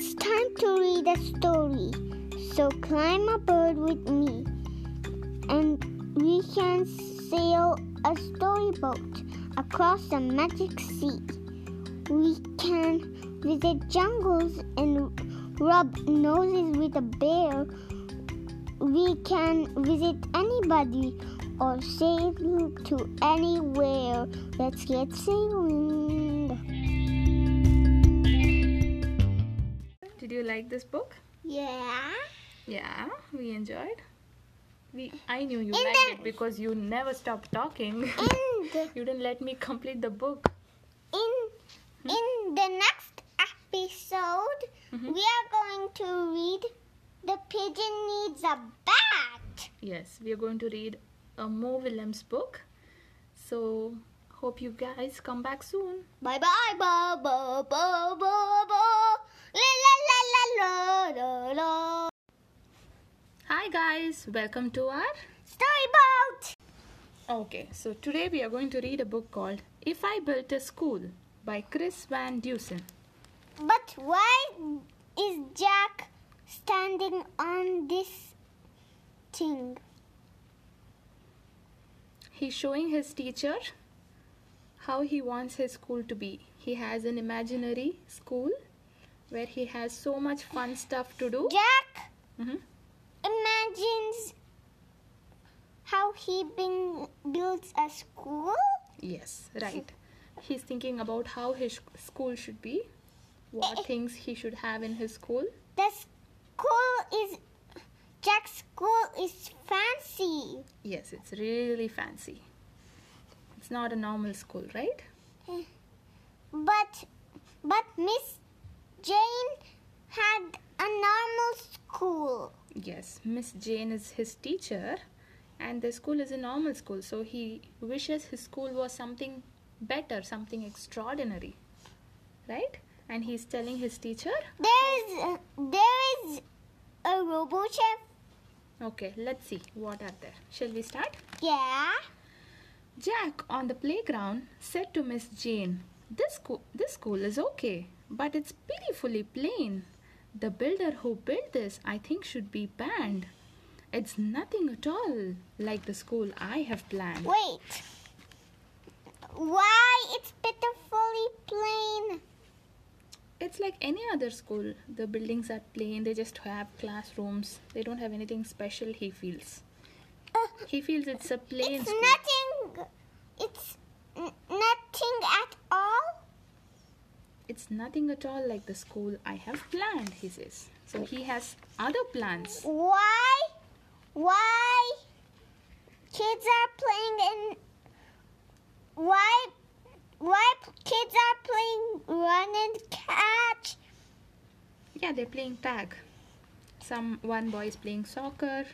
It's time to read a story. So climb aboard with me and we can sail a storyboat across the magic sea. We can visit jungles and rub noses with a bear. We can visit anybody or sail to anywhere. Let's get sailing. Like this book? Yeah. Yeah, we enjoyed. We I knew you In liked it because you never stopped talking. The you didn't let me complete the book. in in the next episode, Mhm. we are going to read "The Pigeon Needs a Bath." Yes, we are going to read a Mo Willems book. So hope you guys come back soon. Bye bye ba ba ba ba. La la la la la la la. Hi guys, welcome to our Storyboat. Okay, so today we are going to read a book called If I Built a School by Chris Van Dusen. But why is Jack standing on this thing? He's showing his teacher how he wants his school to be. He has an imaginary school where he has so much fun stuff to do. Jack Mhm. imagines how he builds a school. Yes, right. He's thinking about how his school should be, what eh, eh. things he should have in his school. The school is Jack's school is fancy. Yes, it's really fancy. It's not a normal school, right? Eh. But but Miss Jane had a normal school. Yes, Miss Jane is his teacher, and the school is a normal school, so he wishes his school was something better, something extraordinary, right? And he's telling his teacher, There is there is a robo chef. okay, let's see what are there. Shall we start? Yeah. Jack on the playground said to Miss Jane, this, school, this school is okay, but it's pitifully plain. The builder who built this, I think, should be banned. It's nothing at all like the school I have planned. Wait. Why it's pitifully plain? It's like any other school. The buildings are plain, they just have classrooms. They don't have anything special, he feels. Uh, He feels it's a plain it's school. nothing. It's nothing at all. It's nothing at all like the school I have planned, he says. So he has other plans. Why? Why? Kids are playing in. Why? Why kids are playing run and catch? Yeah, they're playing tag. Some one boy is playing soccer.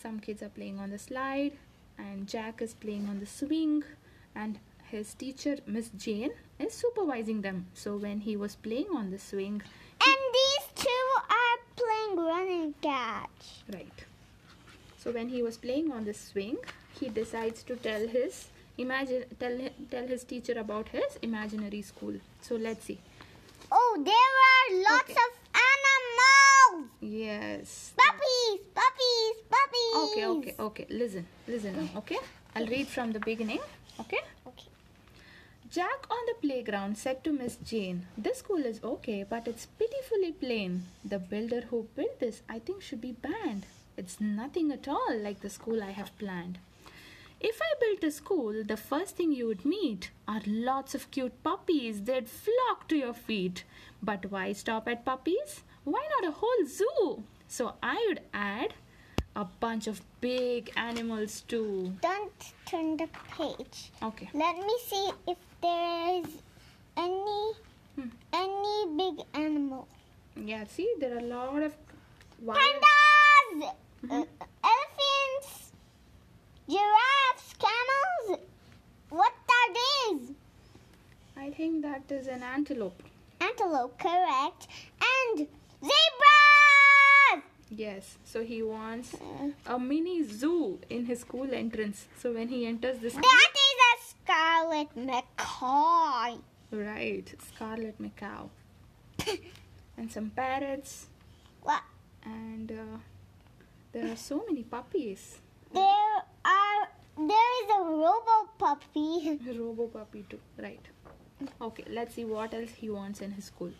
Some kids are playing on the slide, and Jack is playing on the swing, and his teacher Miss Jane is supervising them. So when he was playing on the swing, And these two are playing running catch. right. So when he was playing on the swing, he decides to tell his imagine tell tell his teacher about his imaginary school. So let's see. Oh, there are lots Okay. of animals. Yes. Puppies, puppies, puppies. Okay, okay, okay. Listen, listen now, okay? I'll read from the beginning, okay? Jack on the playground said to Miss Jane, This school is okay, but it's pitifully plain. The builder who built this, I think, should be banned. It's nothing at all like the school I have planned. If I built a school, the first thing you would meet are lots of cute puppies. They'd flock to your feet. But why stop at puppies? Why not a whole zoo? So I would add a bunch of big animals too. Don't turn the page. Okay. Let me see if there is any Hmm. any big animal. Yeah, see, there are a lot of wild. Pandas, Mhm. uh, elephants, giraffes, camels. What are these? I think that is an antelope. Antelope, correct. And zebras. Yes, so he wants a mini zoo in his school entrance. So when he enters school, That is a scarlet macaw. right, Scarlet Macaw. and some parrots, What? and uh, there are so many puppies. There are. There is a robo puppy. Robo puppy too, right? Okay, let's see what else he wants in his school.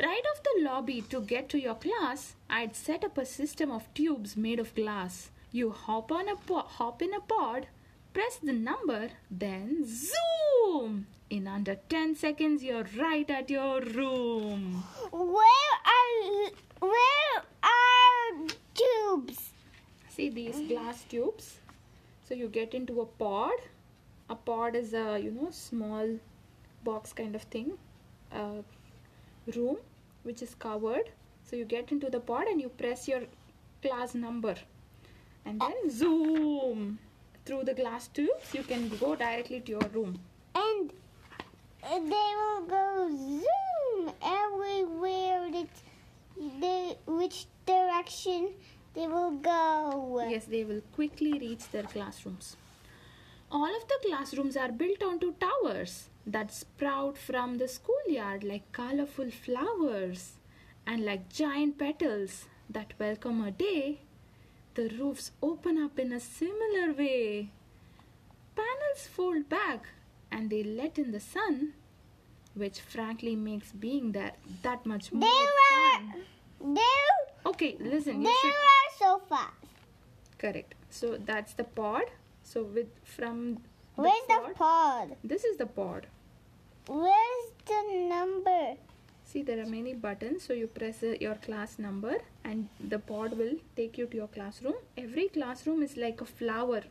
Right off the lobby to get to your class, I'd set up a system of tubes made of glass. You hop on a po- hop in a pod, press the number, then zoom! In under 10 seconds, you're right at your room. Where are where are tubes? See these glass tubes? So you get into a pod. A pod is a you know small box kind of thing, a room which is covered. So you get into the pod and you press your class number, and then zoom through the glass tubes. You can go directly to your room. And they will go zoom everywhere that they which direction they will go. Yes, they will quickly reach their classrooms. All of the classrooms are built onto towers that sprout from the schoolyard like colorful flowers and like giant petals that welcome a day. The roofs open up in a similar way. Panels fold back and they let in the sun, which frankly makes being there that much more fun. Okay, listen, you there should are sofas. Correct. So that's the pod. So with from the Where's pod, the pod? this is the pod. Where's the number? See there are many buttons. So you press uh, your class number and the pod will take you to your classroom. Every classroom is like a flower,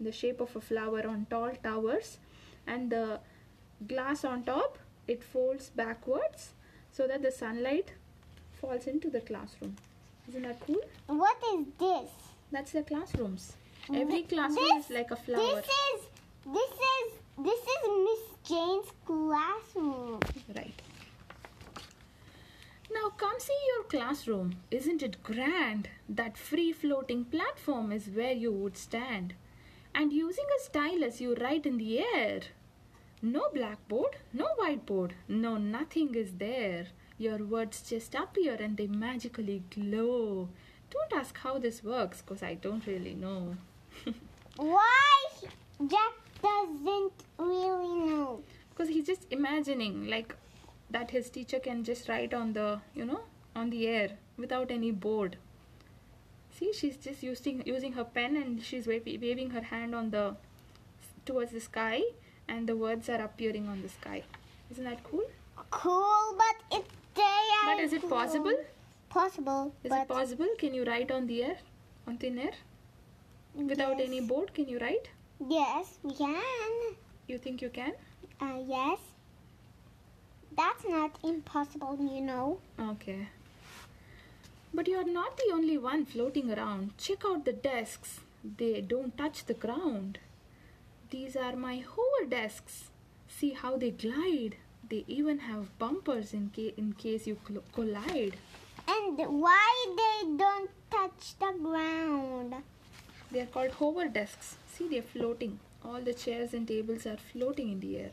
the shape of a flower on tall towers, and the glass on top it folds backwards so that the sunlight falls into the classroom. Isn't that cool? What is this? That's the classrooms. Every classroom this- is like a flower. This is this is this is Miss Jane's classroom. Right. Now come see your classroom. Isn't it grand? That free floating platform is where you would stand. And using a stylus, you write in the air. No blackboard, no whiteboard, no nothing is there. Your words just appear and they magically glow. Don't ask how this works because I don't really know. Why Jack doesn't really know. because he's just imagining like that his teacher can just write on the you know on the air without any board. See she's just using using her pen and she's wa- waving her hand on the towards the sky and the words are appearing on the sky. Isn't that cool? Cool, but it's are but is it possible? Possible, is it possible? Can you write on the air on thin air? Without yes. any board can you write? Yes, we can. you think you can Uh, yes. That's not impossible, you know. Okay. But you're not the only one floating around. Check out the desks. They don't touch the ground. These are my hover desks. See how they glide. They even have bumpers in, ca- in case you cl- collide. And why they don't touch the ground? They are called hover desks. See, they're floating. All the chairs and tables are floating in the air.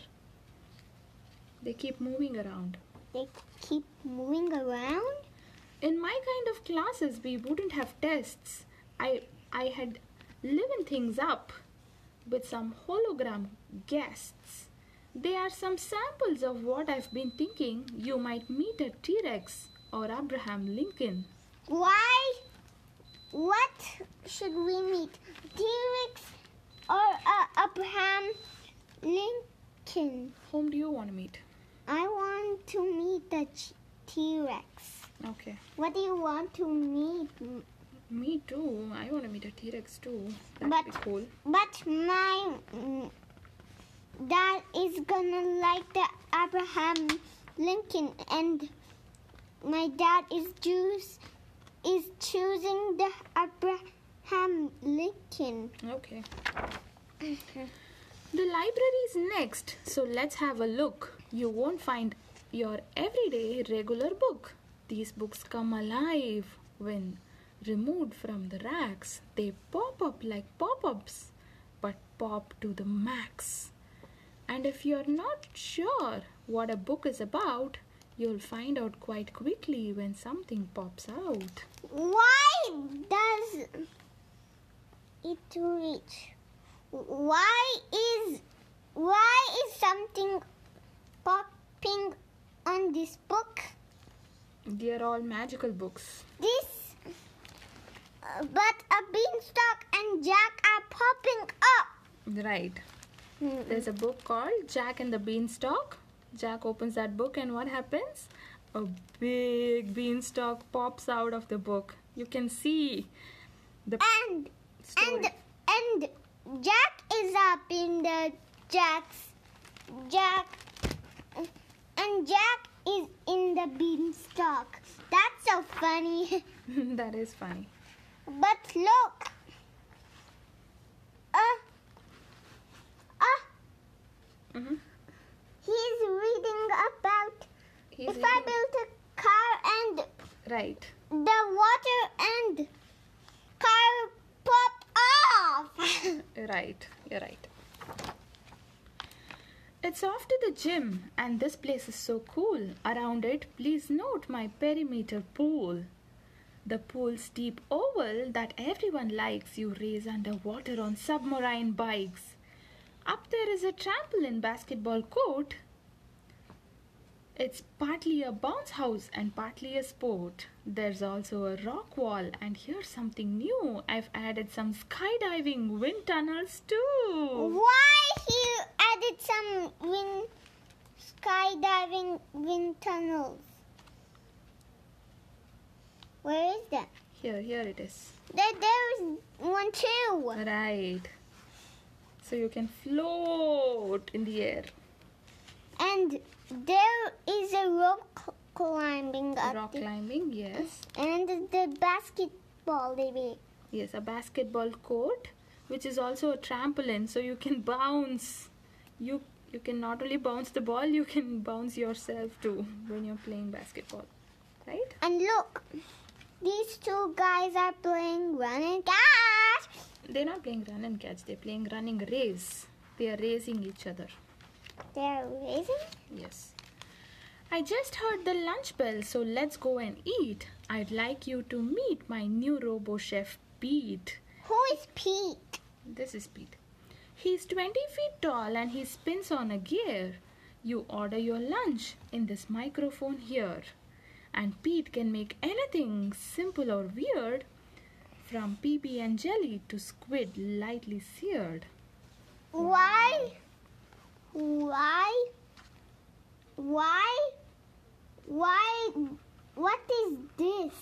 They keep moving around. They keep moving around? in my kind of classes we wouldn't have tests i i had liven things up with some hologram guests they are some samples of what i've been thinking you might meet a t-rex or abraham lincoln Why? What should we meet? T-Rex or uh, Abraham Lincoln? whom do you want to meet I want to meet the T-Rex. okay What do you want to meet? me too i want to meet a t-rex too that'd But- cool But my mm, dad is gonna like the Abraham Lincoln, and my dad is choose is choosing the Abraham Lincoln. okay The library is next, so let's have a look. You won't find your everyday regular book. These books come alive when removed from the racks. They pop up like pop ups, but pop to the max. And if you're not sure what a book is about, You'll find out quite quickly when something pops out. Why does it reach? Why is why is something popping on this book? They're all magical books. This, uh, but a beanstalk and Jack are popping up. Right. Hmm. There's a book called Jack and the Beanstalk. Jack opens that book, and what happens? A big beanstalk pops out of the book. You can see the And story. and and Jack is up in the Jack's Jack and Jack is in the beanstalk. That's so funny. that is funny. But look. Uh, uh, hmm he's reading about He's if I built a car and right. the water and car popped off. Right, you're right. It's off to the gym, and this place is so cool. Around it, please note my perimeter pool. The pool's deep oval that everyone likes you race underwater on submarine bikes. Up there is a trampoline basketball court. It's partly a bounce house and partly a sport. There's also a rock wall, and here's something new. I've added some skydiving wind tunnels too. Why he added some wind skydiving wind tunnels? Where is that? Here, here it is. There, there's one too. Right. So you can float in the air. And there is a rock climbing up Rock there. climbing, yes. And the basketball maybe. Yes, a basketball court, which is also a trampoline, so you can bounce. You you can not only bounce the ball, you can bounce yourself too when you're playing basketball. Right? And look, these two guys are playing run and catch. They're not playing run and catch, they're playing running race. They are racing each other. They're racing. Yes. I just heard the lunch bell, so let's go and eat. I'd like you to meet my new robo chef, Pete. Who is Pete? This is Pete. He's 20 feet tall and he spins on a gear. You order your lunch in this microphone here. And Pete can make anything simple or weird from PB and jelly to squid lightly seared. Why? Why? Why? Why? What is this?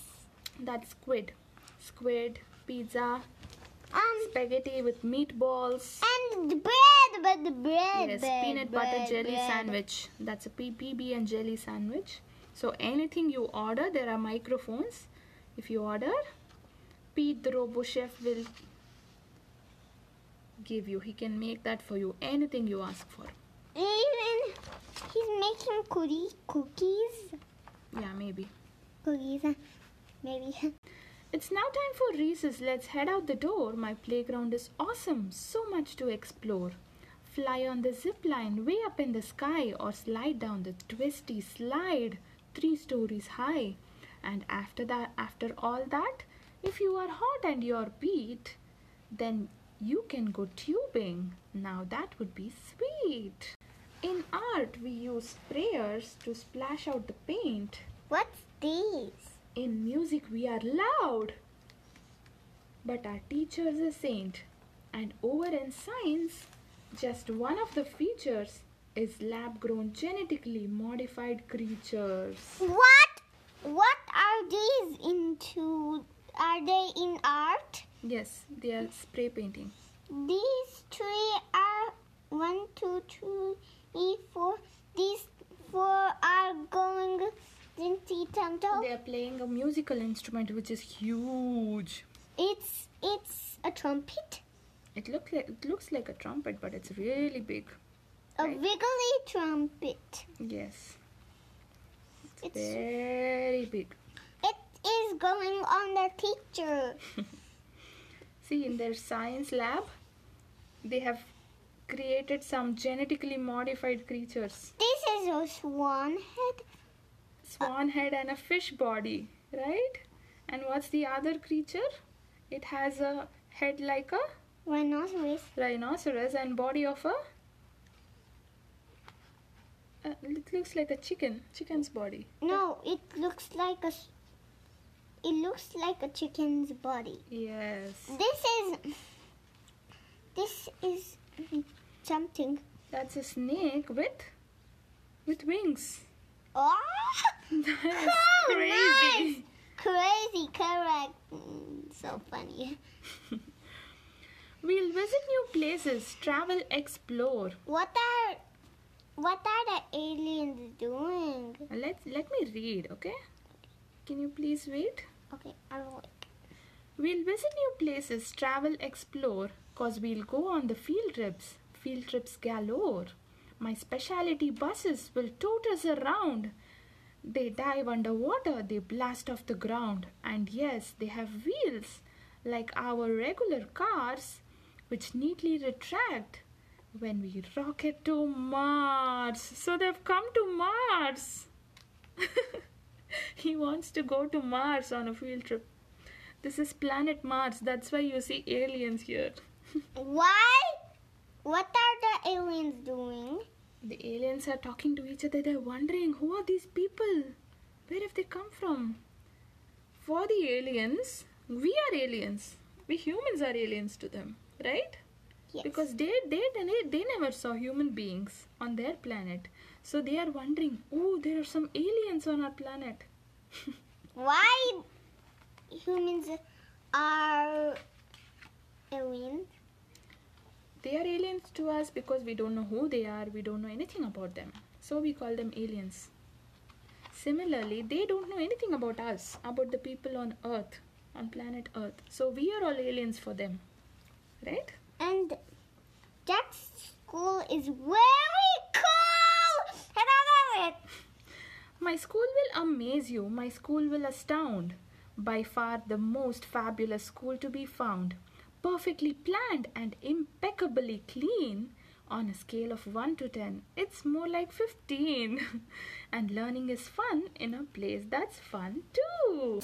That's squid. Squid, pizza, Um, spaghetti with meatballs. and bread, but the bread. Yes, bread, peanut butter jelly bread. sandwich. That's a P- PB and jelly sandwich. So anything you order, there are microphones. If you order, Pete the Robo Chef will give you. He can make that for you. Anything you ask for. Even he's making cookie, cookies. Yeah, maybe. Cookies, uh, maybe. It's now time for recess. Let's head out the door. My playground is awesome. So much to explore. Fly on the zip line way up in the sky or slide down the twisty slide three stories high. And after that, after all that, if you are hot and you're beat, then you can go tubing. Now that would be sweet. In art, we use sprayers to splash out the paint. What's these? In music, we are loud. But our teacher is a saint. And over in science, just one of the features is lab grown genetically modified creatures. What? What are these into? Are they in art? Yes, they are spray painting. These three are one, two, three, four. These four are going Dinty. They are playing a musical instrument which is huge. It's it's a trumpet, It looks like it looks like a trumpet, but it's really big. a Right. wiggly trumpet. Yes, It's very big. it is going on the teacher. See, in their science lab, they have created some genetically modified creatures. This is a swan head. Swan head and a fish body, right? And what's the other creature? It has a head like a Rhinoceros. rhinoceros and body of a. Uh, it looks like a chicken. Chicken's body. No, it looks like a It looks like a chicken's body. Yes. This is. This is something. That's a snake with with wings. Oh, That is Oh, crazy. nice. crazy, correct. Mm, so funny. We'll visit new places, travel, explore. What are what are the aliens doing? Let let me read, okay? Can you please wait? Okay, I'll wait. We'll visit new places, travel, explore, cause we'll go on the field trips, field trips galore. My specialty buses will tote us around. They dive underwater, they blast off the ground, and yes, they have wheels like our regular cars, which neatly retract when we rocket to Mars. So they've come to Mars. he wants to go to Mars on a field trip. This is planet Mars. That's why you see aliens here. Why? What are the aliens doing? The aliens are talking to each other. They're wondering who are these people? Where have they come from? For the aliens, we are aliens. We humans are aliens to them, right? Yes. Because they, they they they never saw human beings on their planet, so they are wondering, oh, there are some aliens on our planet. why humans are aliens? They are aliens to us because we don't know who they are, we don't know anything about them. So we call them aliens. Similarly, they don't know anything about us, about the people on Earth, on planet Earth. So we are all aliens for them. Right? And that school is very cool. And I love it. My school will amaze you, my school will astound. By far the most fabulous school to be found. Perfectly planned and impeccably clean. On a scale of 1 to 10, it's more like 15. and learning is fun in a place that's fun too.